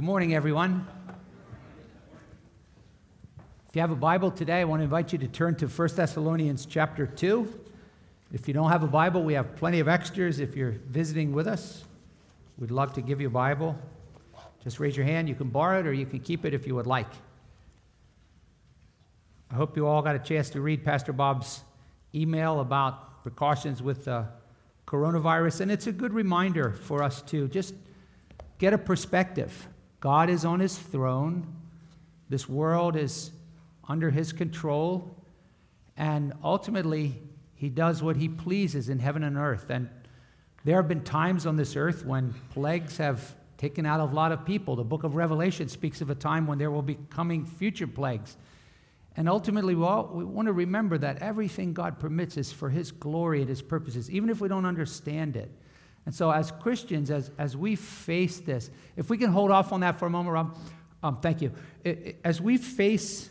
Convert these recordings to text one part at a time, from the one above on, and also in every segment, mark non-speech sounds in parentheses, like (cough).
Good morning, everyone. If you have a Bible today, I want to invite you to turn to 1 Thessalonians chapter 2. If you don't have a Bible, we have plenty of extras if you're visiting with us. We'd love to give you a Bible. Just raise your hand. You can borrow it or you can keep it if you would like. I hope you all got a chance to read Pastor Bob's email about precautions with the coronavirus, and it's a good reminder for us to just get a perspective. God is on his throne, this world is under his control, and ultimately, he does what he pleases in heaven and earth. And there have been times on this earth when plagues have taken out a lot of people. The book of Revelation speaks of a time when there will be coming future plagues. And ultimately, we, all, we want to remember that everything God permits is for His glory and His purposes, even if we don't understand it. And so, as Christians, as, as we face this, if we can hold off on that for a moment, Rob, um, thank you. It, it, as we face,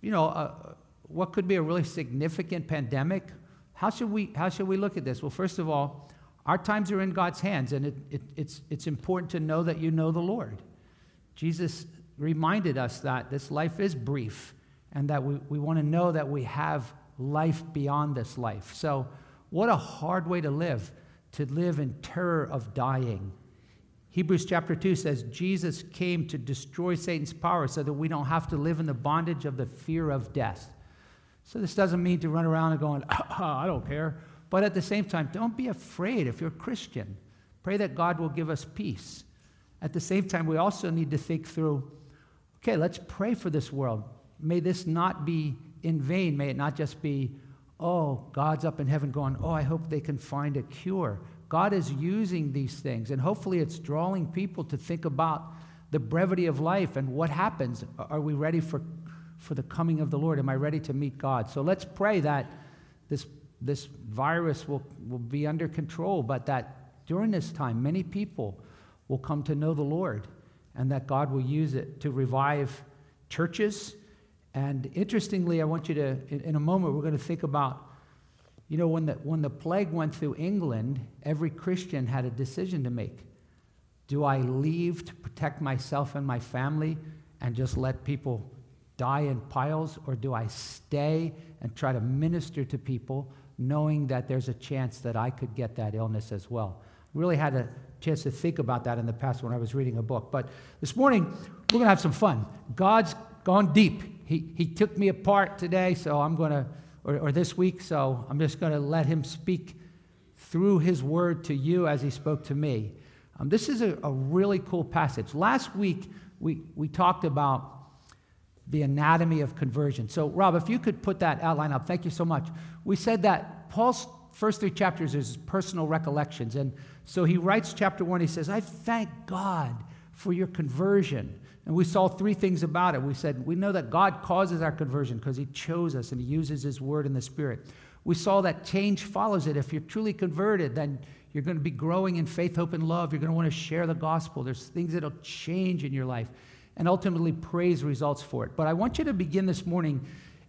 you know, uh, what could be a really significant pandemic, how should, we, how should we look at this? Well, first of all, our times are in God's hands, and it, it, it's, it's important to know that you know the Lord. Jesus reminded us that this life is brief and that we, we want to know that we have life beyond this life. So, what a hard way to live, to live in terror of dying. Hebrews chapter 2 says Jesus came to destroy Satan's power so that we don't have to live in the bondage of the fear of death. So, this doesn't mean to run around and going, (laughs) ah, I don't care. But at the same time, don't be afraid if you're Christian. Pray that God will give us peace. At the same time, we also need to think through okay, let's pray for this world. May this not be in vain. May it not just be, oh, God's up in heaven going, oh, I hope they can find a cure. God is using these things, and hopefully it's drawing people to think about the brevity of life and what happens. Are we ready for, for the coming of the Lord? Am I ready to meet God? So let's pray that this, this virus will, will be under control, but that during this time, many people will come to know the Lord and that God will use it to revive churches and interestingly, I want you to, in, in a moment, we're going to think about, you know, when the, when the plague went through England, every Christian had a decision to make. Do I leave to protect myself and my family and just let people die in piles, or do I stay and try to minister to people knowing that there's a chance that I could get that illness as well? Really had a chance to think about that in the past when I was reading a book. But this morning, we're going to have some fun. God's gone deep he, he took me apart today, so I'm going to, or, or this week, so I'm just going to let him speak through his word to you as he spoke to me. Um, this is a, a really cool passage. Last week, we, we talked about the anatomy of conversion. So, Rob, if you could put that outline up, thank you so much. We said that Paul's first three chapters is personal recollections. And so he writes chapter one, he says, I thank God for your conversion. And we saw three things about it. We said, we know that God causes our conversion because He chose us and He uses His word and the Spirit. We saw that change follows it. If you're truly converted, then you're going to be growing in faith, hope, and love. You're going to want to share the gospel. There's things that'll change in your life. And ultimately, praise results for it. But I want you to begin this morning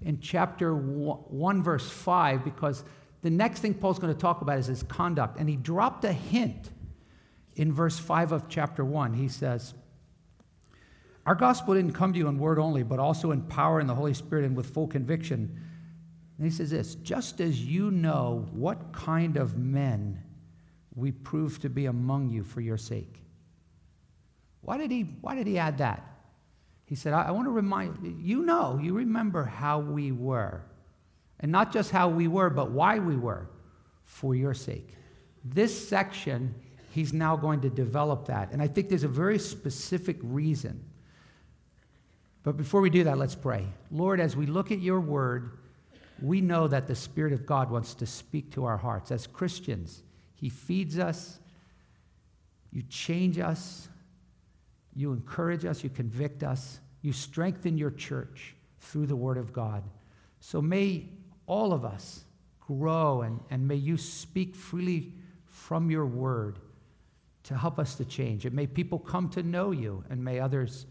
in chapter 1, verse 5, because the next thing Paul's going to talk about is his conduct. And he dropped a hint in verse 5 of chapter 1. He says, our gospel didn't come to you in word only, but also in power in the Holy Spirit and with full conviction. And he says this just as you know what kind of men we prove to be among you for your sake. Why did he, why did he add that? He said, I, I want to remind you know, you remember how we were. And not just how we were, but why we were for your sake. This section, he's now going to develop that. And I think there's a very specific reason. But before we do that, let's pray. Lord, as we look at your word, we know that the Spirit of God wants to speak to our hearts. As Christians, He feeds us, you change us, you encourage us, you convict us, you strengthen your church through the Word of God. So may all of us grow and, and may you speak freely from your Word to help us to change. And may people come to know you, and may others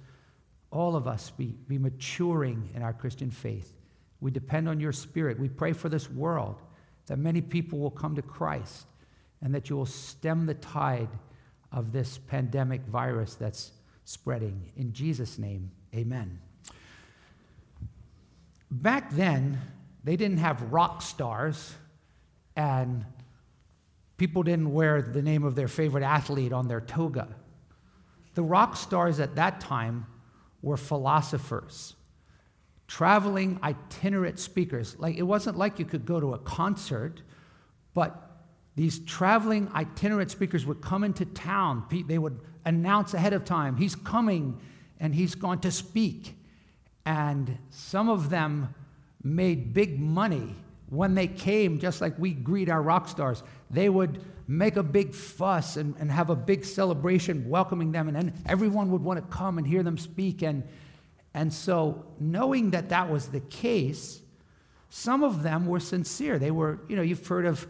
all of us be, be maturing in our Christian faith. We depend on your spirit. We pray for this world that many people will come to Christ and that you will stem the tide of this pandemic virus that's spreading. In Jesus' name, amen. Back then, they didn't have rock stars, and people didn't wear the name of their favorite athlete on their toga. The rock stars at that time were philosophers, traveling itinerant speakers. Like it wasn't like you could go to a concert, but these traveling itinerant speakers would come into town. They would announce ahead of time, he's coming and he's going to speak. And some of them made big money when they came, just like we greet our rock stars. They would make a big fuss and, and have a big celebration welcoming them, and then everyone would want to come and hear them speak. And, and so, knowing that that was the case, some of them were sincere. They were, you know, you've heard of,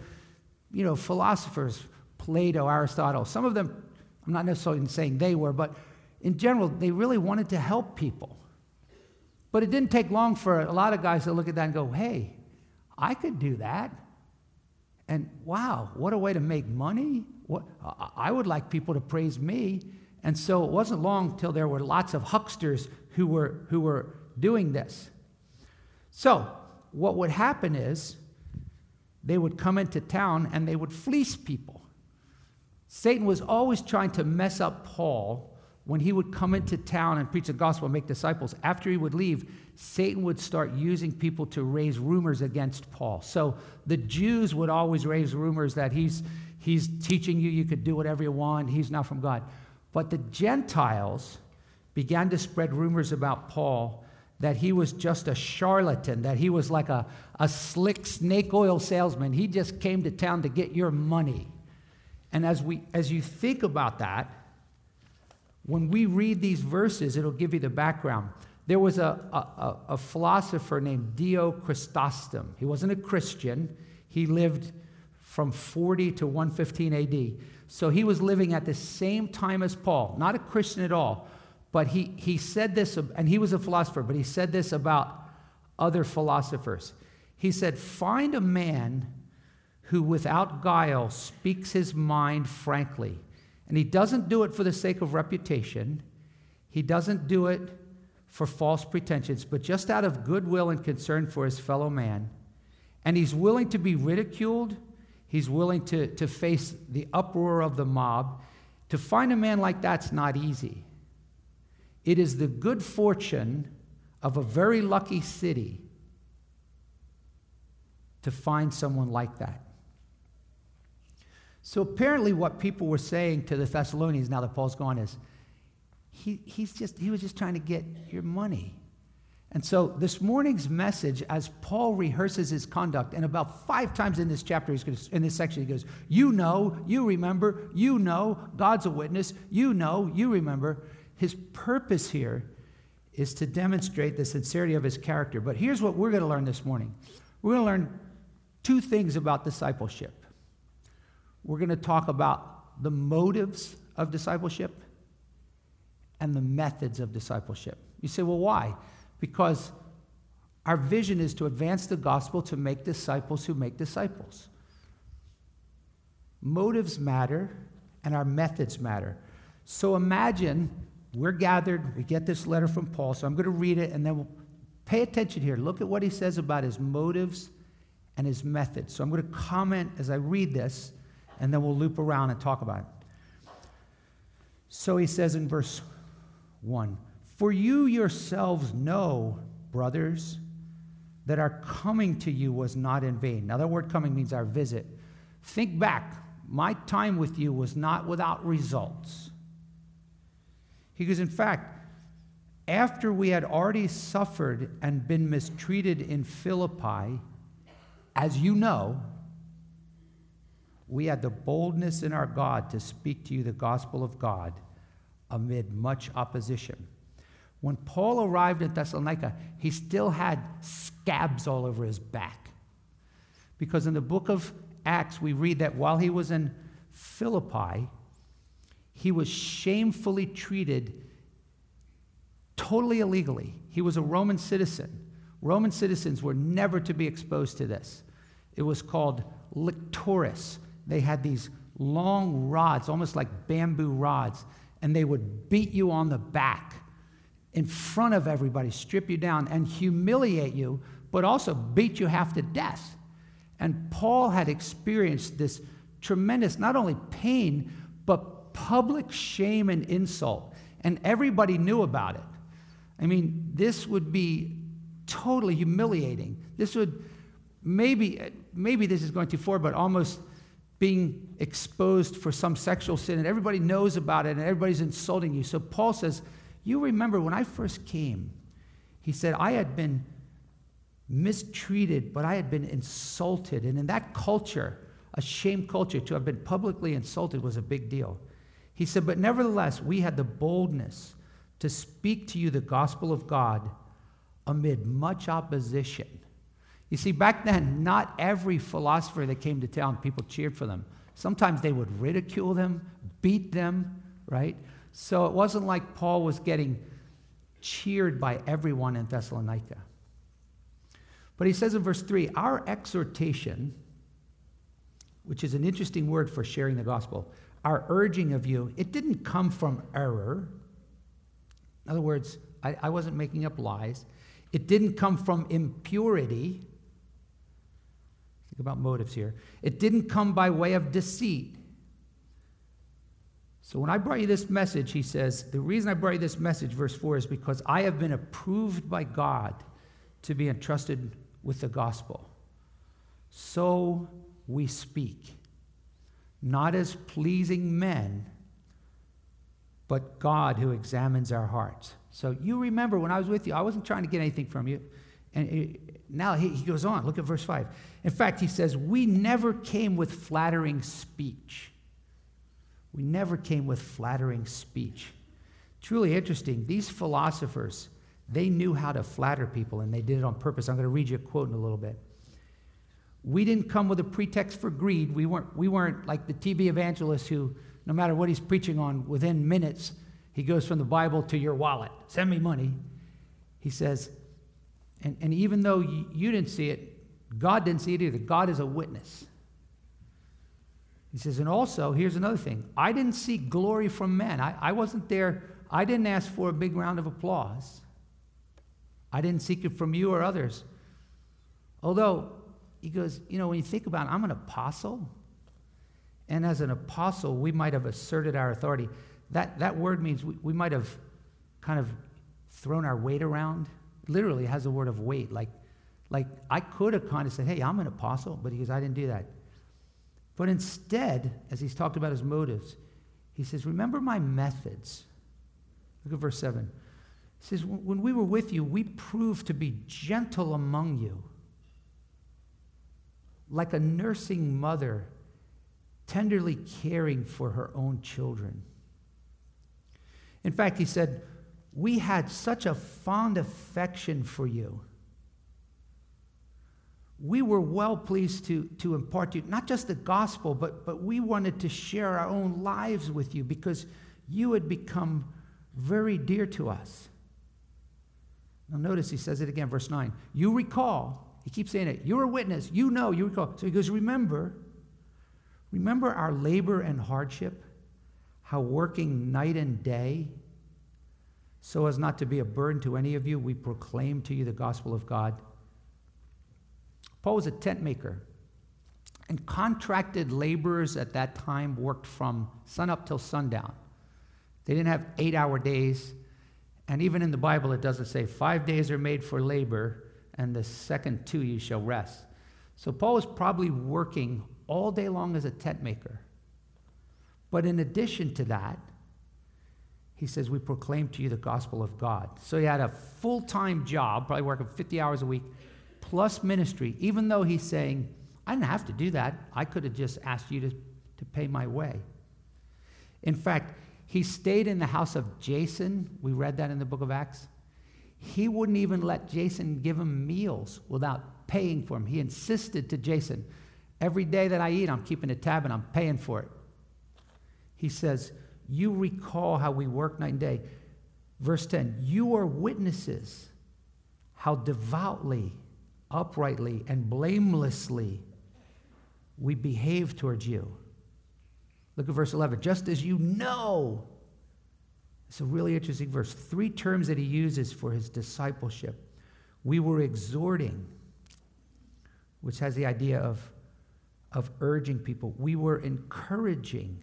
you know, philosophers, Plato, Aristotle. Some of them, I'm not necessarily saying they were, but in general, they really wanted to help people. But it didn't take long for a lot of guys to look at that and go, hey, I could do that. And wow, what a way to make money. What, I would like people to praise me. And so it wasn't long till there were lots of hucksters who were, who were doing this. So, what would happen is they would come into town and they would fleece people. Satan was always trying to mess up Paul when he would come into town and preach the gospel and make disciples, after he would leave, Satan would start using people to raise rumors against Paul. So the Jews would always raise rumors that he's, he's teaching you you could do whatever you want, he's not from God. But the Gentiles began to spread rumors about Paul that he was just a charlatan, that he was like a, a slick snake oil salesman. He just came to town to get your money. And as, we, as you think about that, when we read these verses, it'll give you the background. There was a, a, a philosopher named Dio Chrysostom. He wasn't a Christian, he lived from 40 to 115 AD. So he was living at the same time as Paul, not a Christian at all. But he, he said this, and he was a philosopher, but he said this about other philosophers. He said, Find a man who without guile speaks his mind frankly and he doesn't do it for the sake of reputation, he doesn't do it for false pretensions, but just out of goodwill and concern for his fellow man. And he's willing to be ridiculed, he's willing to, to face the uproar of the mob. To find a man like that's not easy. It is the good fortune of a very lucky city to find someone like that. So apparently, what people were saying to the Thessalonians now that Paul's gone is, he, he's just, he was just trying to get your money. And so this morning's message, as Paul rehearses his conduct, and about five times in this chapter, he's to, in this section, he goes, You know, you remember, you know, God's a witness, you know, you remember. His purpose here is to demonstrate the sincerity of his character. But here's what we're going to learn this morning we're going to learn two things about discipleship. We're going to talk about the motives of discipleship and the methods of discipleship. You say, well, why? Because our vision is to advance the gospel to make disciples who make disciples. Motives matter and our methods matter. So imagine we're gathered, we get this letter from Paul, so I'm going to read it and then we'll pay attention here. Look at what he says about his motives and his methods. So I'm going to comment as I read this and then we'll loop around and talk about it. So he says in verse 1 For you yourselves know, brothers, that our coming to you was not in vain. Now, that word coming means our visit. Think back. My time with you was not without results. He goes, In fact, after we had already suffered and been mistreated in Philippi, as you know, we had the boldness in our God to speak to you the gospel of God amid much opposition. When Paul arrived at Thessalonica, he still had scabs all over his back. Because in the book of Acts, we read that while he was in Philippi, he was shamefully treated totally illegally. He was a Roman citizen. Roman citizens were never to be exposed to this. It was called lictorius, they had these long rods, almost like bamboo rods, and they would beat you on the back in front of everybody, strip you down, and humiliate you, but also beat you half to death. And Paul had experienced this tremendous, not only pain, but public shame and insult. And everybody knew about it. I mean, this would be totally humiliating. This would maybe, maybe this is going too far, but almost being exposed for some sexual sin, and everybody knows about it, and everybody's insulting you. So Paul says, You remember when I first came, he said, I had been mistreated, but I had been insulted. And in that culture, a shame culture, to have been publicly insulted was a big deal. He said, But nevertheless, we had the boldness to speak to you the gospel of God amid much opposition. You see, back then, not every philosopher that came to town, people cheered for them. Sometimes they would ridicule them, beat them, right? So it wasn't like Paul was getting cheered by everyone in Thessalonica. But he says in verse 3 Our exhortation, which is an interesting word for sharing the gospel, our urging of you, it didn't come from error. In other words, I, I wasn't making up lies. It didn't come from impurity. Think about motives here. It didn't come by way of deceit. So when I brought you this message, he says, the reason I brought you this message, verse 4, is because I have been approved by God to be entrusted with the gospel. So we speak, not as pleasing men, but God who examines our hearts. So you remember when I was with you, I wasn't trying to get anything from you. And now he, he goes on. Look at verse 5. In fact, he says, We never came with flattering speech. We never came with flattering speech. Truly interesting. These philosophers, they knew how to flatter people, and they did it on purpose. I'm going to read you a quote in a little bit. We didn't come with a pretext for greed. We weren't, we weren't like the TV evangelist who, no matter what he's preaching on, within minutes, he goes from the Bible to your wallet. Send me money. He says, and, and even though you, didn't see it, God didn't see it either. God is a witness. He says, and also, here's another thing I didn't seek glory from men. I, I wasn't there, I didn't ask for a big round of applause. I didn't seek it from you or others. Although, he goes, you know, when you think about it, I'm an apostle. And as an apostle, we might have asserted our authority. That, that word means we, we might have kind of thrown our weight around. Literally, has a word of weight. Like, like I could have kind of said, hey, I'm an apostle, but he goes, I didn't do that. But instead, as he's talked about his motives, he says, remember my methods. Look at verse 7. He says, when we were with you, we proved to be gentle among you, like a nursing mother tenderly caring for her own children. In fact, he said, We had such a fond affection for you. We were well pleased to, to impart to you not just the gospel, but, but we wanted to share our own lives with you because you had become very dear to us. Now, notice he says it again, verse 9. You recall, he keeps saying it, you're a witness, you know, you recall. So he goes, Remember, remember our labor and hardship how working night and day, so as not to be a burden to any of you, we proclaim to you the gospel of God. Paul was a tent maker, and contracted laborers at that time worked from sunup till sundown. They didn't have eight hour days, and even in the Bible, it doesn't say five days are made for labor, and the second two you shall rest. So Paul was probably working all day long as a tent maker. But in addition to that, he says, We proclaim to you the gospel of God. So he had a full time job, probably working 50 hours a week, plus ministry, even though he's saying, I didn't have to do that. I could have just asked you to, to pay my way. In fact, he stayed in the house of Jason. We read that in the book of Acts. He wouldn't even let Jason give him meals without paying for them. He insisted to Jason, Every day that I eat, I'm keeping a tab and I'm paying for it. He says, You recall how we work night and day. Verse 10 You are witnesses how devoutly, uprightly, and blamelessly we behave towards you. Look at verse 11. Just as you know It's a really interesting verse. Three terms that he uses for his discipleship. We were exhorting, which has the idea of, of urging people. We were encouraging.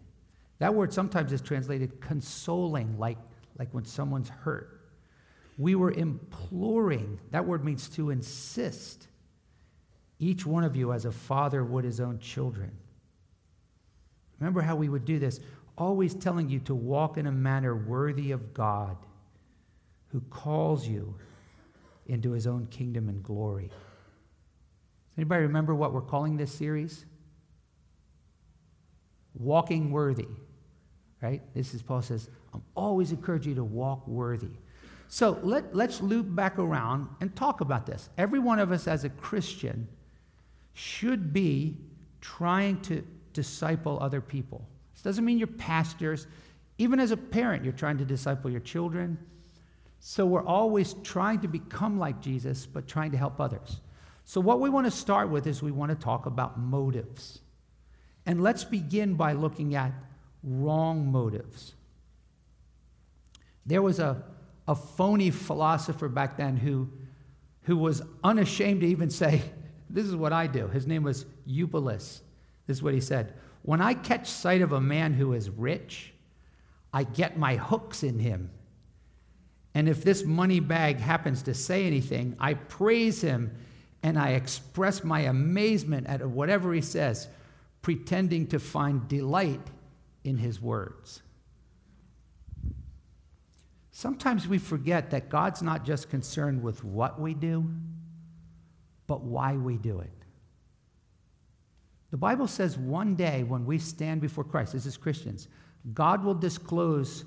That word sometimes is translated consoling, like, like when someone's hurt. We were imploring. That word means to insist. Each one of you, as a father would his own children. Remember how we would do this? Always telling you to walk in a manner worthy of God, who calls you into his own kingdom and glory. Does anybody remember what we're calling this series? Walking worthy. Right? This is Paul says, I'm always encouraging you to walk worthy. So let, let's loop back around and talk about this. Every one of us as a Christian should be trying to disciple other people. This doesn't mean you're pastors. Even as a parent, you're trying to disciple your children. So we're always trying to become like Jesus, but trying to help others. So, what we want to start with is we want to talk about motives. And let's begin by looking at wrong motives. There was a, a phony philosopher back then who, who was unashamed to even say, This is what I do. His name was Eupolis. This is what he said When I catch sight of a man who is rich, I get my hooks in him. And if this money bag happens to say anything, I praise him and I express my amazement at whatever he says, pretending to find delight in his words. Sometimes we forget that God's not just concerned with what we do, but why we do it. The Bible says one day when we stand before Christ, this is Christians, God will disclose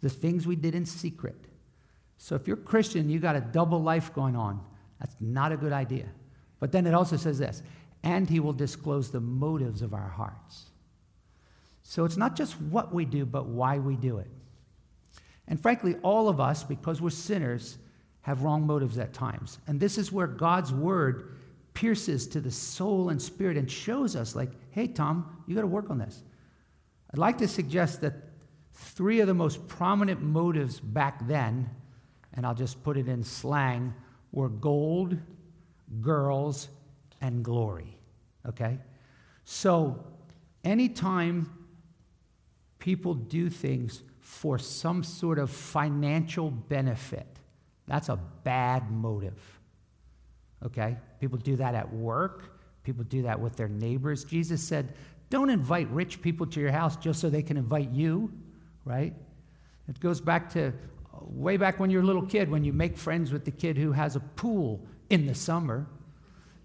the things we did in secret. So if you're Christian, you got a double life going on. That's not a good idea. But then it also says this, and he will disclose the motives of our hearts. So it's not just what we do, but why we do it. And frankly, all of us, because we're sinners, have wrong motives at times. And this is where God's word pierces to the soul and spirit and shows us, like, hey, Tom, you got to work on this. I'd like to suggest that three of the most prominent motives back then, and I'll just put it in slang, were gold, girls, and glory. Okay? So, anytime people do things for some sort of financial benefit, that's a bad motive. Okay? People do that at work, people do that with their neighbors. Jesus said, Don't invite rich people to your house just so they can invite you, right? It goes back to uh, way back when you're a little kid, when you make friends with the kid who has a pool in the summer.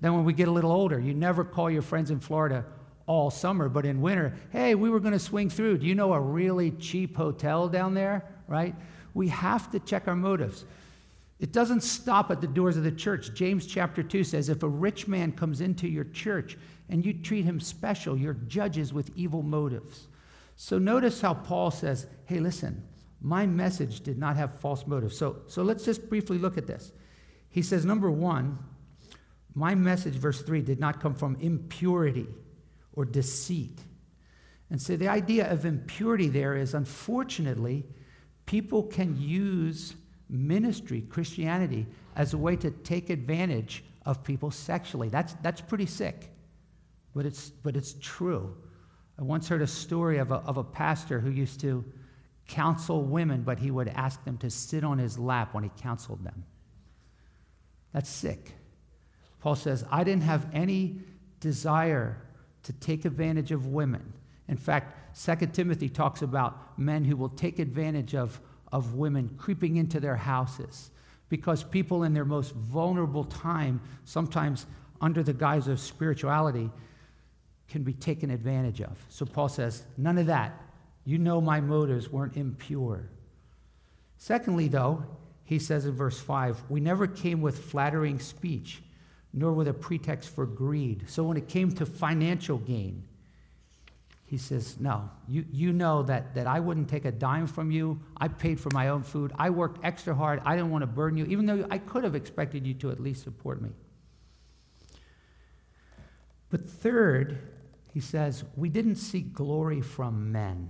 Then, when we get a little older, you never call your friends in Florida all summer, but in winter, hey, we were going to swing through. Do you know a really cheap hotel down there? Right? We have to check our motives. It doesn't stop at the doors of the church. James chapter 2 says if a rich man comes into your church and you treat him special, you're judges with evil motives. So notice how Paul says, hey, listen, my message did not have false motives. So, so let's just briefly look at this. He says, number one, my message, verse 3, did not come from impurity or deceit. And so the idea of impurity there is unfortunately, people can use ministry, Christianity, as a way to take advantage of people sexually. That's, that's pretty sick, but it's, but it's true. I once heard a story of a, of a pastor who used to counsel women, but he would ask them to sit on his lap when he counseled them. That's sick. Paul says, I didn't have any desire to take advantage of women. In fact, 2 Timothy talks about men who will take advantage of of women creeping into their houses because people in their most vulnerable time, sometimes under the guise of spirituality, can be taken advantage of. So Paul says, none of that. You know my motives weren't impure. Secondly, though, he says in verse 5, we never came with flattering speech, nor with a pretext for greed. So when it came to financial gain, he says, No, you, you know that, that I wouldn't take a dime from you. I paid for my own food. I worked extra hard. I didn't want to burden you, even though I could have expected you to at least support me. But third, he says, we didn't seek glory from men.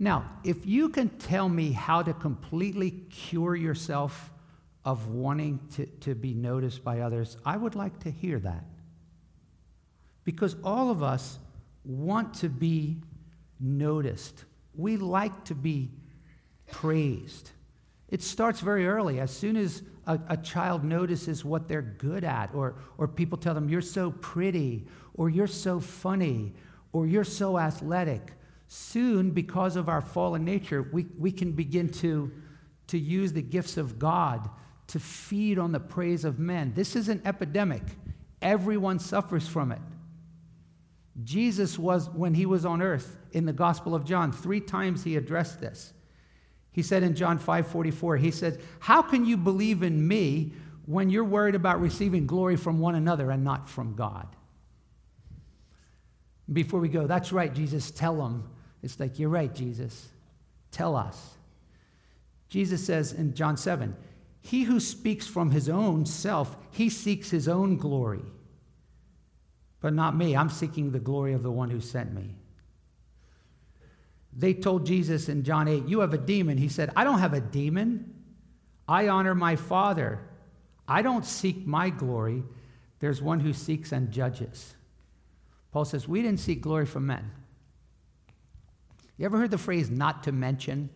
Now, if you can tell me how to completely cure yourself of wanting to, to be noticed by others, I would like to hear that. Because all of us want to be noticed. We like to be praised. It starts very early. As soon as a, a, child notices what they're good at, or, or people tell them, You're so pretty, or You're so funny, or You're so athletic, soon, because of our fallen nature, we, we can begin to, to use the gifts of God to feed on the praise of men. This is an epidemic, everyone suffers from it. Jesus was, when he was on earth in the Gospel of John, three times he addressed this. He said in John 5 44, he said, How can you believe in me when you're worried about receiving glory from one another and not from God? Before we go, that's right, Jesus, tell them. It's like, You're right, Jesus. Tell us. Jesus says in John 7, He who speaks from his own self, he seeks his own glory. But not me. I'm seeking the glory of the one who sent me. They told Jesus in John 8, You have a demon. He said, I don't have a demon. I honor my Father. I don't seek my glory. There's one who seeks and judges. Paul says, We didn't seek glory from men. You ever heard the phrase not to mention?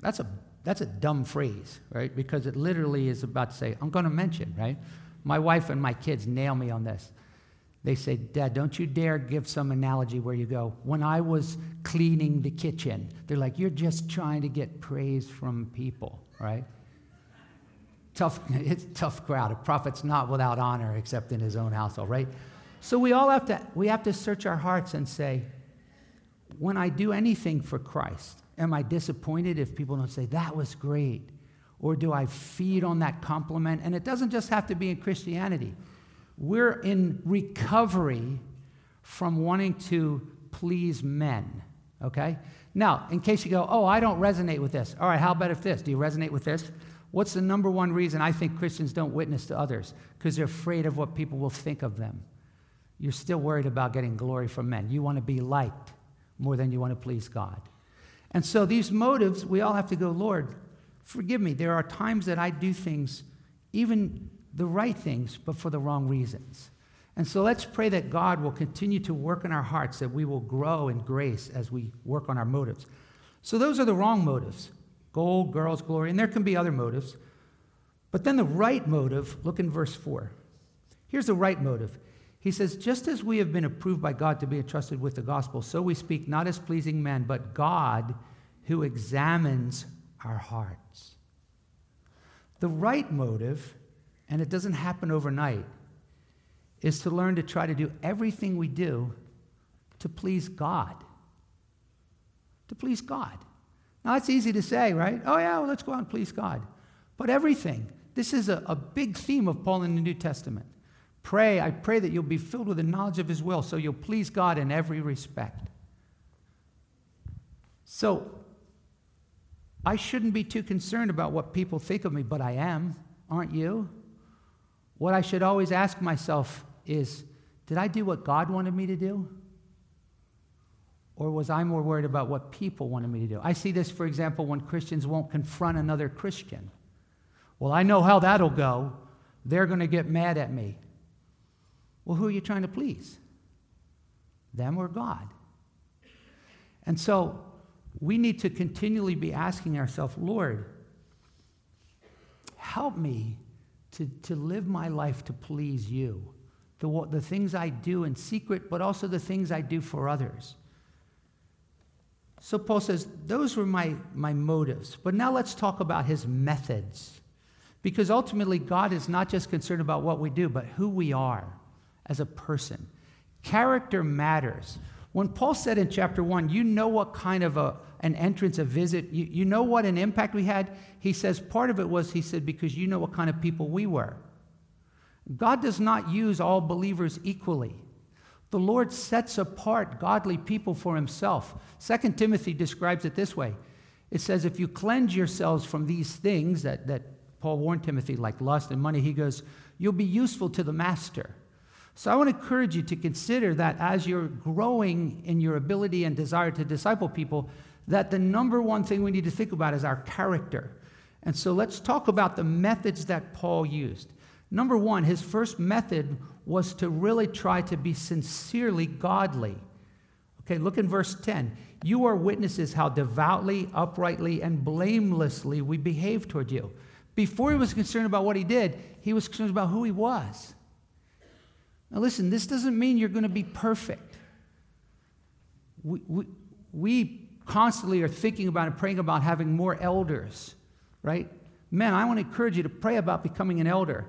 That's a, that's a dumb phrase, right? Because it literally is about to say, I'm going to mention, right? My wife and my kids nail me on this. They say, Dad, don't you dare give some analogy where you go, when I was cleaning the kitchen. They're like, You're just trying to get praise from people, right? Tough, (laughs) it's tough crowd. A prophet's not without honor except in his own household, right? So we all have to, we have to search our hearts and say, when I do anything for Christ, am I disappointed if people don't say, that was great? Or do I feed on that compliment? And it doesn't just have to be in Christianity. We're in recovery from wanting to please men, okay? Now, in case you go, oh, I don't resonate with this. All right, how about if this? Do you resonate with this? What's the number one reason I think Christians don't witness to others? Because they're afraid of what people will think of them. You're still worried about getting glory from men. You want to be liked more than you want to please God. And so these motives, we all have to go, Lord, forgive me. There are times that I do things, even the right things, but for the wrong reasons. And so let's pray that God will continue to work in our hearts, that we will grow in grace as we work on our motives. So those are the wrong motives gold, girls, glory, and there can be other motives. But then the right motive, look in verse 4. Here's the right motive. He says, Just as we have been approved by God to be entrusted with the gospel, so we speak not as pleasing men, but God who examines our hearts. The right motive and it doesn't happen overnight, is to learn to try to do everything we do to please God. To please God. Now, it's easy to say, right? Oh, yeah, well, let's go out and please God. But everything, this is a, a big theme of Paul in the New Testament. Pray, I pray that you'll be filled with the knowledge of His will so you'll please God in every respect. So, I shouldn't be too concerned about what people think of me, but I am, aren't you? What I should always ask myself is did I do what God wanted me to do? Or was I more worried about what people wanted me to do? I see this, for example, when Christians won't confront another Christian. Well, I know how that'll go. They're going to get mad at me. Well, who are you trying to please? Them or God? And so we need to continually be asking ourselves, Lord, help me to, to live my life to please you. The, the things I do in secret, but also the things I do for others. So Paul says, those were my, my motives. But now let's talk about his methods. Because ultimately, God is not just concerned about what we do, but who we are as a person. Character matters. When Paul said in chapter 1, you know what kind of a, an entrance, a visit. You, you know what an impact we had? He says part of it was, he said, because you know what kind of people we were. God does not use all believers equally. The Lord sets apart godly people for himself. Second Timothy describes it this way it says, If you cleanse yourselves from these things that, that Paul warned Timothy, like lust and money, he goes, You'll be useful to the master. So I want to encourage you to consider that as you're growing in your ability and desire to disciple people, that the number one thing we need to think about is our character. And so let's talk about the methods that Paul used. Number one, his first method was to really try to be sincerely godly. Okay, look in verse 10. You are witnesses how devoutly, uprightly, and blamelessly we behaved toward you. Before he was concerned about what he did, he was concerned about who he was. Now, listen, this doesn't mean you're going to be perfect. We, we, we constantly are thinking about and praying about having more elders, right? Men, I want to encourage you to pray about becoming an elder.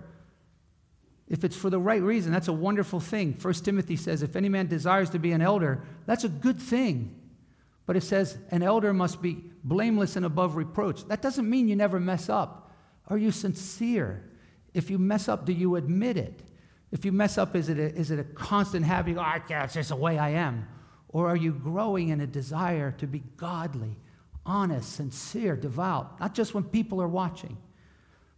If it's for the right reason, that's a wonderful thing. 1 Timothy says, if any man desires to be an elder, that's a good thing. But it says, an elder must be blameless and above reproach. That doesn't mean you never mess up. Are you sincere? If you mess up, do you admit it? If you mess up, is it a, is it a constant habit? Oh, it's just the way I am. Or are you growing in a desire to be godly, honest, sincere, devout, not just when people are watching?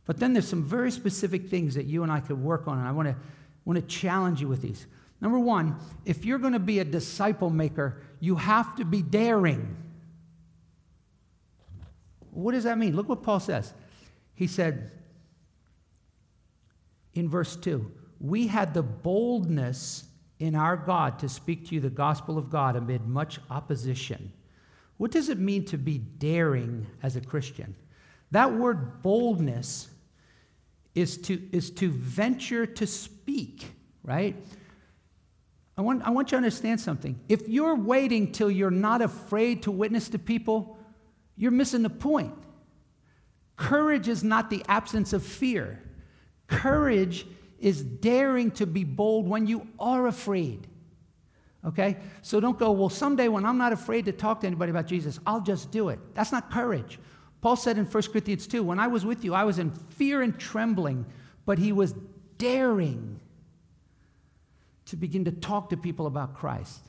But then there's some very specific things that you and I could work on, and I want to, want to challenge you with these. Number one, if you're going to be a disciple maker, you have to be daring. What does that mean? Look what Paul says. He said in verse 2 We had the boldness in our God to speak to you the gospel of God amid much opposition. What does it mean to be daring as a Christian? That word boldness is to, is to venture to speak, right? I want, I want you to understand something. If you're waiting till you're not afraid to witness to people, you're missing the point. Courage is not the absence of fear. Courage is daring to be bold when you are afraid. Okay? So don't go, well, someday when I'm not afraid to talk to anybody about Jesus, I'll just do it. That's not courage. Paul said in 1 Corinthians 2, when I was with you, I was in fear and trembling, but he was daring to begin to talk to people about Christ.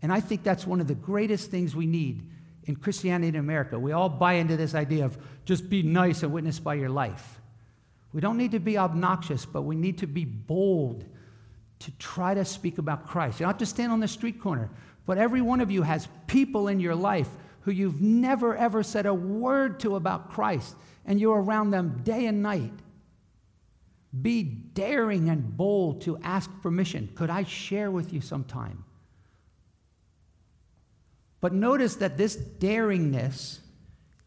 And I think that's one of the greatest things we need in Christianity in America. We all buy into this idea of just be nice and witness by your life. We don't need to be obnoxious, but we need to be bold to try to speak about Christ. You don't have to stand on the street corner, but every one of you has people in your life who you've never ever said a word to about Christ, and you're around them day and night. Be daring and bold to ask permission. Could I share with you sometime? But notice that this daringness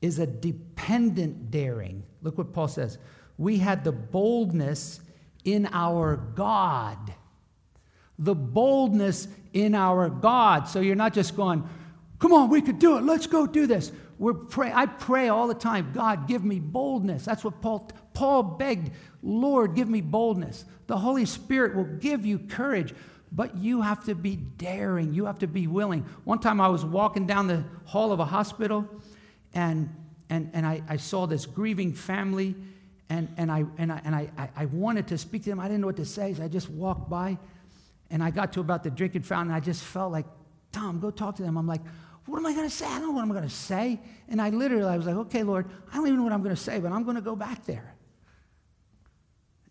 is a dependent daring. Look what Paul says. We had the boldness in our God. The boldness in our God. So you're not just going, come on, we could do it. Let's go do this. We're pray, I pray all the time, God, give me boldness. That's what Paul, Paul begged, Lord, give me boldness. The Holy Spirit will give you courage, but you have to be daring. You have to be willing. One time I was walking down the hall of a hospital, and, and, and I, I saw this grieving family, and, and, I, and, I, and I, I wanted to speak to them. I didn't know what to say, so I just walked by, and I got to about the drinking fountain, I just felt like, Tom, go talk to them. I'm like, what am I going to say? I don't know what I'm going to say. And I literally, I was like, okay, Lord, I don't even know what I'm going to say, but I'm going to go back there.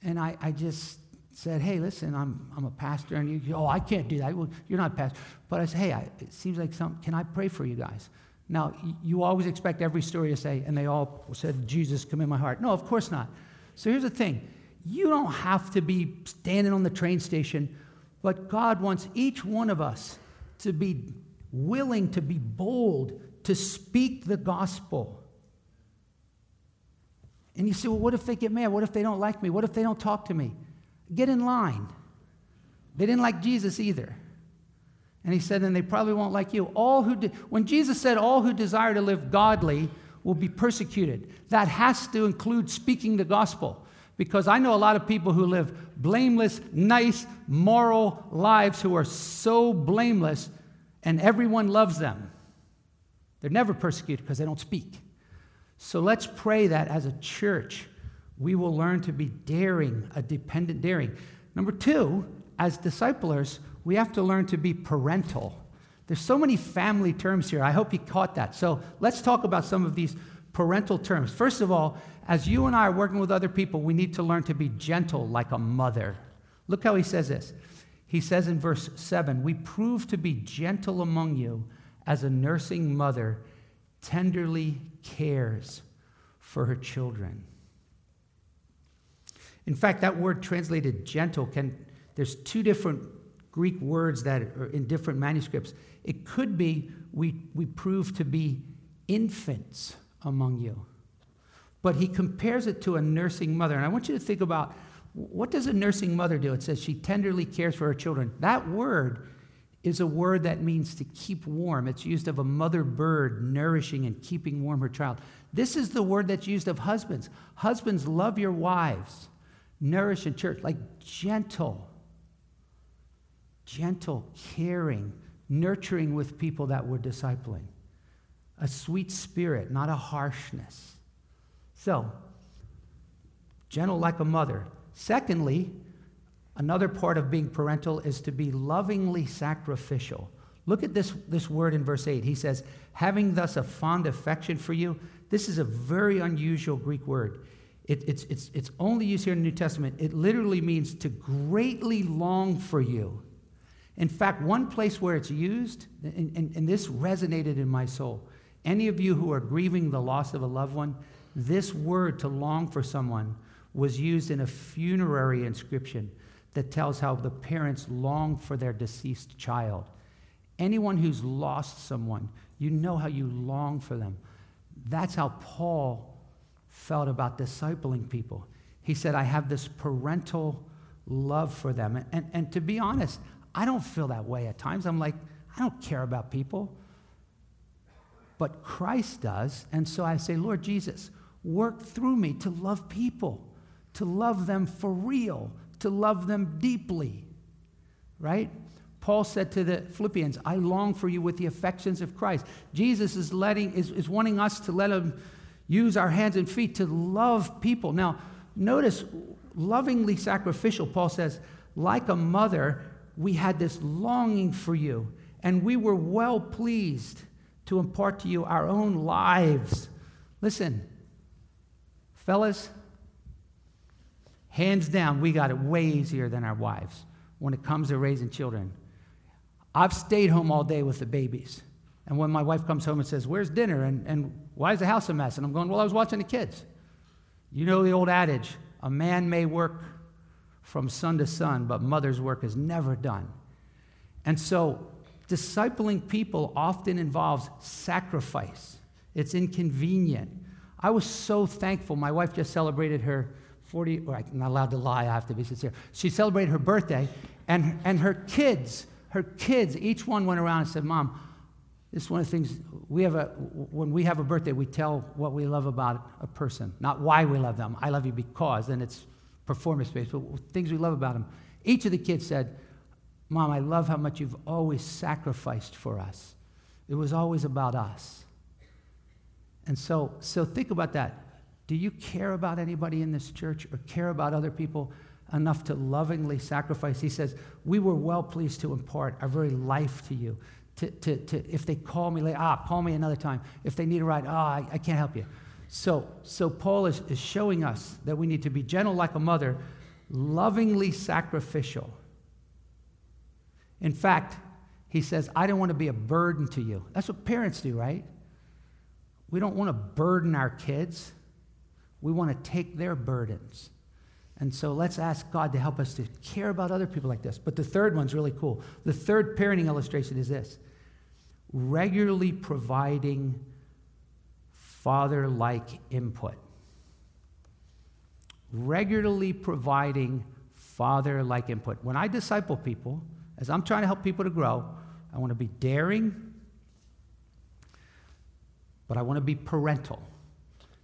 And I, I just said, hey, listen, I'm, I'm a pastor. And you, oh, I can't do that. Well, you're not a pastor. But I said, hey, I, it seems like some, can I pray for you guys? Now, you always expect every story to say, and they all said, Jesus, come in my heart. No, of course not. So here's the thing you don't have to be standing on the train station, but God wants each one of us to be willing to be bold to speak the gospel. And you say, well, what if they get mad? What if they don't like me? What if they don't talk to me? Get in line. They didn't like Jesus either. And he said, and they probably won't like you. All who de- when Jesus said, all who desire to live godly will be persecuted, that has to include speaking the gospel. Because I know a lot of people who live blameless, nice, moral lives who are so blameless, and everyone loves them. They're never persecuted because they don't speak. So let's pray that as a church, we will learn to be daring, a dependent daring. Number two, as disciplers, we have to learn to be parental. There's so many family terms here. I hope you caught that. So let's talk about some of these parental terms. First of all, as you and I are working with other people, we need to learn to be gentle like a mother. Look how he says this. He says in verse 7 We prove to be gentle among you as a nursing mother tenderly cares for her children. In fact, that word translated gentle can, there's two different Greek words that are in different manuscripts. It could be we, we prove to be infants among you. But he compares it to a nursing mother. And I want you to think about what does a nursing mother do? It says she tenderly cares for her children. That word is a word that means to keep warm. It's used of a mother bird nourishing and keeping warm her child. This is the word that's used of husbands. Husbands, love your wives, nourish in church, like gentle, gentle, caring, nurturing with people that we're discipling. A sweet spirit, not a harshness. So, gentle like a mother. Secondly, another part of being parental is to be lovingly sacrificial. Look at this, this word in verse 8. He says, having thus a fond affection for you. This is a very unusual Greek word. It, it's, it's, it's only used here in the New Testament. It literally means to greatly long for you. In fact, one place where it's used, and, and, and this resonated in my soul. Any of you who are grieving the loss of a loved one, this word to long for someone was used in a funerary inscription that tells how the parents long for their deceased child. Anyone who's lost someone, you know how you long for them. That's how Paul felt about discipling people. He said, I have this parental love for them. And, and, and to be honest, I don't feel that way at times. I'm like, I don't care about people. But Christ does. And so I say, Lord Jesus, work through me to love people to love them for real, to love them deeply, right? Paul said to the Philippians, I long for you with the affections of Christ. Jesus is, letting, is, is wanting us to let him use our hands and feet to love people. Now, notice, lovingly sacrificial, Paul says, like a mother, we had this longing for you, and we were well pleased to impart to you our own lives. Listen, fellas, Hands down, we got it way easier than our wives when it comes to raising children. I've stayed home all day with the babies. And when my wife comes home and says, Where's dinner? And, and why is the house a mess? And I'm going, Well, I was watching the kids. You know the old adage a man may work from sun to sun, but mother's work is never done. And so, discipling people often involves sacrifice, it's inconvenient. I was so thankful. My wife just celebrated her 40, or I'm not allowed to lie, I have to be sincere. She celebrated her birthday, and, and her kids, her kids, each one went around and said, Mom, this is one of the things we have a, when we have a birthday, we tell what we love about a person, not why we love them. I love you because, and it's performance based, but things we love about them. Each of the kids said, Mom, I love how much you've always sacrificed for us. It was always about us. And so, so think about that. Do you care about anybody in this church or care about other people enough to lovingly sacrifice? He says, We were well pleased to impart our very life to you. To, to, to, if they call me ah, call me another time. If they need a ride, ah, I, I can't help you. So, so Paul is, is showing us that we need to be gentle like a mother, lovingly sacrificial. In fact, he says, I don't want to be a burden to you. That's what parents do, right? We don't want to burden our kids. We want to take their burdens. And so let's ask God to help us to care about other people like this. But the third one's really cool. The third parenting illustration is this regularly providing father like input. Regularly providing father like input. When I disciple people, as I'm trying to help people to grow, I want to be daring, but I want to be parental.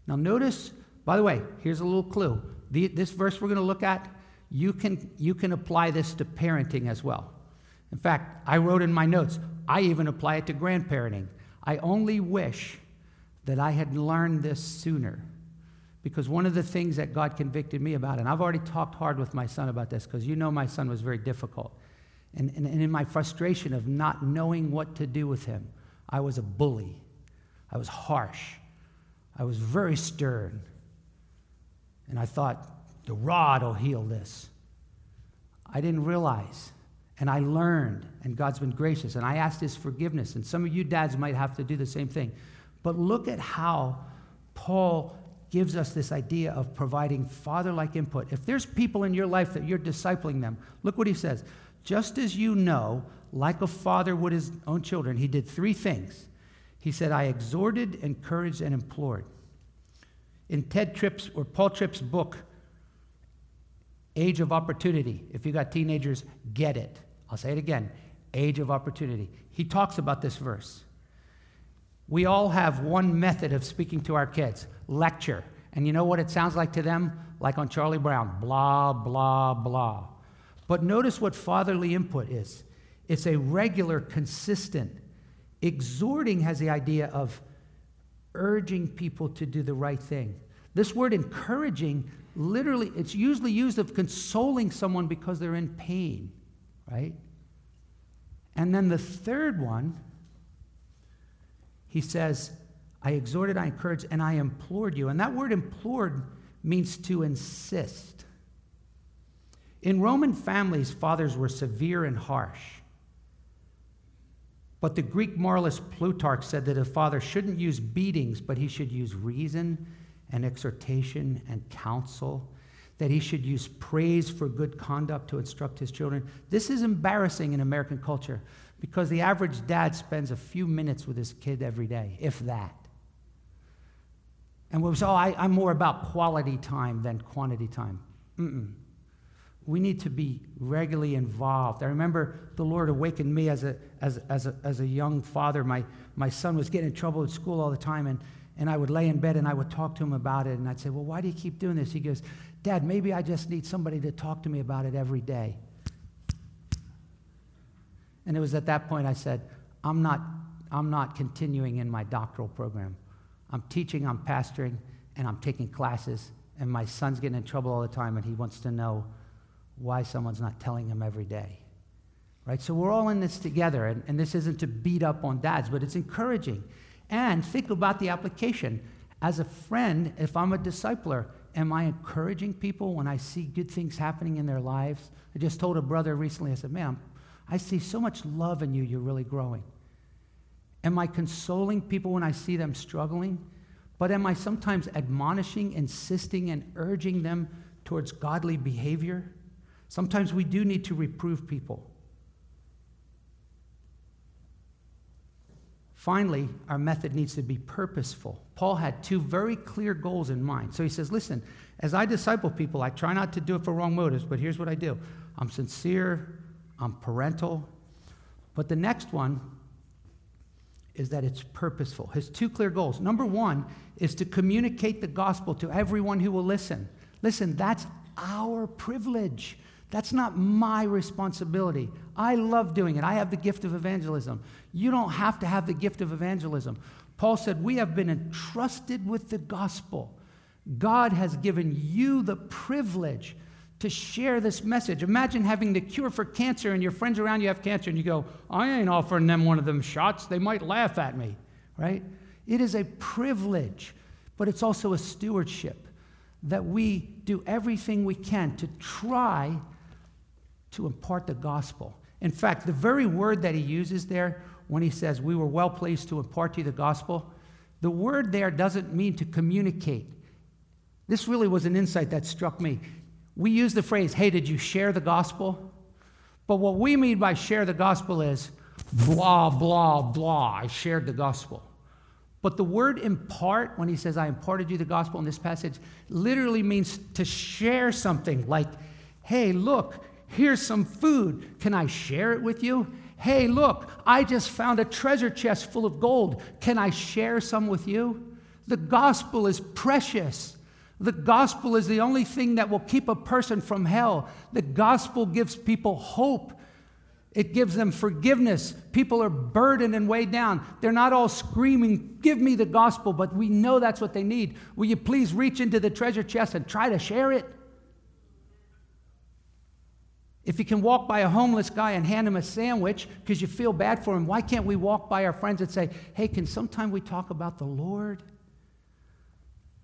Now, notice by the way, here's a little clue. The, this verse we're going to look at, you can, you can apply this to parenting as well. In fact, I wrote in my notes, I even apply it to grandparenting. I only wish that I had learned this sooner. Because one of the things that God convicted me about, and I've already talked hard with my son about this, because you know my son was very difficult. And, and, and in my frustration of not knowing what to do with him, I was a bully. I was harsh. I was very stern. And I thought, the rod will heal this. I didn't realize. And I learned, and God's been gracious, and I asked His forgiveness. And some of you dads might have to do the same thing. But look at how Paul gives us this idea of providing father like input. If there's people in your life that you're discipling them, look what he says. Just as you know, like a father would his own children, he did three things. He said, I exhorted, encouraged, and implored. In Tedd Tripp's or Paul Tripp's book, Age of Opportunity, if you got teenagers, get it. I'll say it again Age of Opportunity. He talks about this verse. We all have one method of speaking to our kids lecture. And you know what it sounds like to them? Like on Charlie Brown blah, blah, blah. But notice what fatherly input is it's a regular, consistent. Exhorting has the idea of urging people to do the right thing. This word encouraging, literally, it's usually used of consoling someone because they're in pain, right? And then the third one he says, I exhorted, I encouraged, and I implored you. And that word implored means to insist. In Roman families, fathers were severe and harsh. But the Greek moralist Plutarch said that a father shouldn't use beatings, but he should use reason and exhortation and counsel, that he should use praise for good conduct to instruct his children. This is embarrassing in American culture because the average dad spends a few minutes with his kid every day, if that. And we say, oh, I, am more about quality time than quantity time. Mm-mm. We need to be regularly involved. I remember the Lord awakened me as a, as, as a, as a young father. My, my son was getting in trouble at school all the time, and, and I would lay in bed and I would talk to him about it. And I'd say, Well, why do you keep doing this? He goes, Dad, maybe I just need somebody to talk to me about it every day. And it was at that point I said, I'm not, I'm not continuing in my doctoral program. I'm teaching, I'm pastoring, and I'm taking classes. And my son's getting in trouble all the time, and he wants to know why someone's not telling him every day. Right? So we're all in this together, and, and this isn't to beat up on dads, but it's encouraging. And think about the application. As a friend, if I'm a discipler, am I encouraging people when I see good things happening in their lives? I just told a brother recently, I said, Man, I see so much love in you, you're really growing. Am I consoling people when I see them struggling? But am I sometimes admonishing, insisting, and urging them towards godly behavior? Sometimes we do need to reprove people. Finally, our method needs to be purposeful. Paul had two very clear goals in mind. So he says, Listen, as I disciple people, I try not to do it for wrong motives, but here's what I do I'm sincere, I'm parental. But the next one is that it's purposeful. His two clear goals. Number one is to communicate the gospel to everyone who will listen. Listen, that's our privilege. That's not my responsibility. I love doing it. I have the gift of evangelism. You don't have to have the gift of evangelism. Paul said, We have been entrusted with the gospel. God has given you the privilege to share this message. Imagine having the cure for cancer and your friends around you have cancer and you go, I ain't offering them one of them shots. They might laugh at me, right? It is a privilege, but it's also a stewardship that we do everything we can to try to impart the gospel. In fact, the very word that he uses there when he says, We were well pleased to impart to you the gospel, the word there doesn't mean to communicate. This really was an insight that struck me we use the phrase, hey, did you share the gospel? But what we mean by share the gospel is blah, blah, blah. I shared the gospel. But the word impart, when he says, I imparted you the gospel in this passage, literally means to share something like, hey, look, here's some food. Can I share it with you? Hey, look, I just found a treasure chest full of gold. Can I share some with you? The gospel is precious. The gospel is the only thing that will keep a person from hell. The gospel gives people hope. It gives them forgiveness. People are burdened and weighed down. They're not all screaming, Give me the gospel, but we know that's what they need. Will you please reach into the treasure chest and try to share it? If you can walk by a homeless guy and hand him a sandwich because you feel bad for him, why can't we walk by our friends and say, Hey, can sometime we talk about the Lord?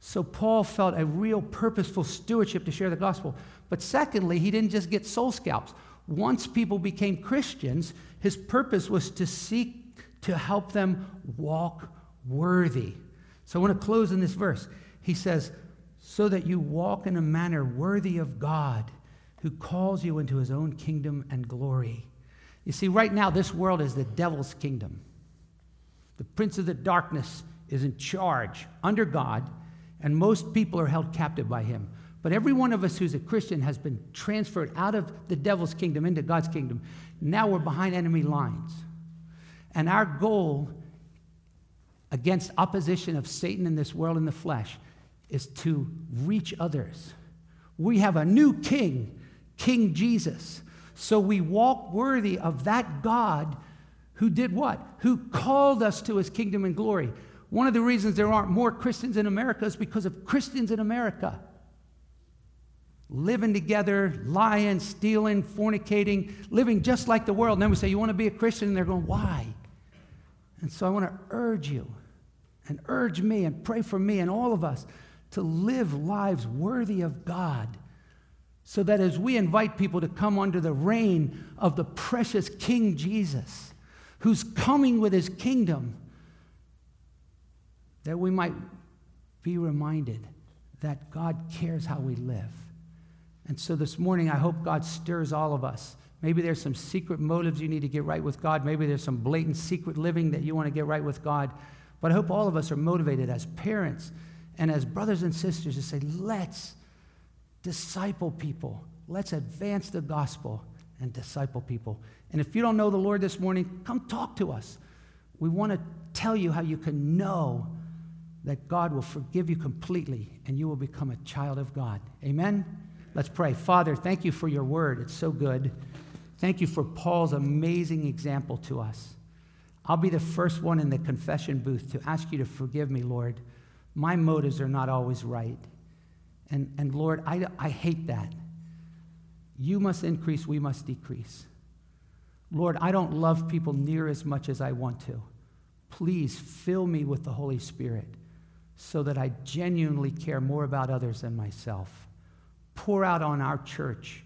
So Paul felt a real purposeful stewardship to share the gospel. But secondly, he didn't just get soul scalps. once people became Christians, his purpose was to seek to help them walk worthy. So I want to close in this verse. He says, So that you walk in a manner worthy of God, who calls you into his own kingdom and glory. You see, right now, this world is the devil's kingdom. The prince of the darkness is in charge under God, and most people are held captive by him. But every one of us who's a Christian has been transferred out of the devil's kingdom into God's kingdom. Now we're behind enemy lines. And our goal against opposition of Satan in this world in the flesh is to reach others. We have a new king, King Jesus. So we walk worthy of that God who did what? Who called us to his kingdom and glory. One of the reasons there aren't more Christians in America is because of Christians in America living together, lying, stealing, fornicating, living just like the world. And then we say, You want to be a Christian? And they're going, Why? And so I want to urge you and urge me and pray for me and all of us to live lives worthy of God. So that as we invite people to come under the reign of the precious King Jesus, who's coming with his kingdom, that we might be reminded that God cares how we live. And so this morning, I hope God stirs all of us. Maybe there's some secret motives you need to get right with God. Maybe there's some blatant secret living that you want to get right with God. But I hope all of us are motivated as parents and as brothers and sisters to say, let's disciple people. Let's advance the gospel and disciple people. And if you don't know the Lord this morning, come talk to us. We want to tell you how you can know that God will forgive you completely and you will become a child of God. Amen? Let's pray. Father, thank you for your word. It's so good. Thank you for Paul's amazing example to us. I'll be the first one in the confession booth to ask you to forgive me, Lord. My motives are not always right. And, and Lord, I, I hate that. You must increase, we must decrease. Lord, I don't love people near as much as I want to. Please fill me with the Holy Spirit so that I genuinely care more about others than myself pour out on our church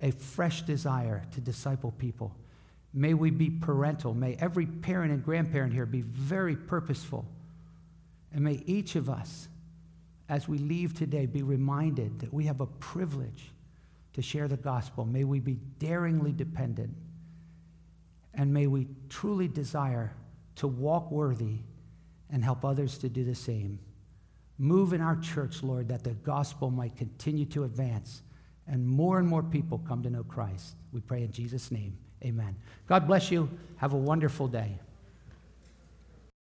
a fresh desire to disciple people. May we be parental. May every parent and grandparent here be very purposeful. And may each of us, as we leave today, be reminded that we have a privilege to share the gospel. May we be daringly dependent. And may we truly desire to walk worthy and help others to do the same. Move in our church, Lord, that the gospel might continue to advance and more and more people come to know Christ. We pray in Jesus' name. Amen. God bless you. Have a wonderful day.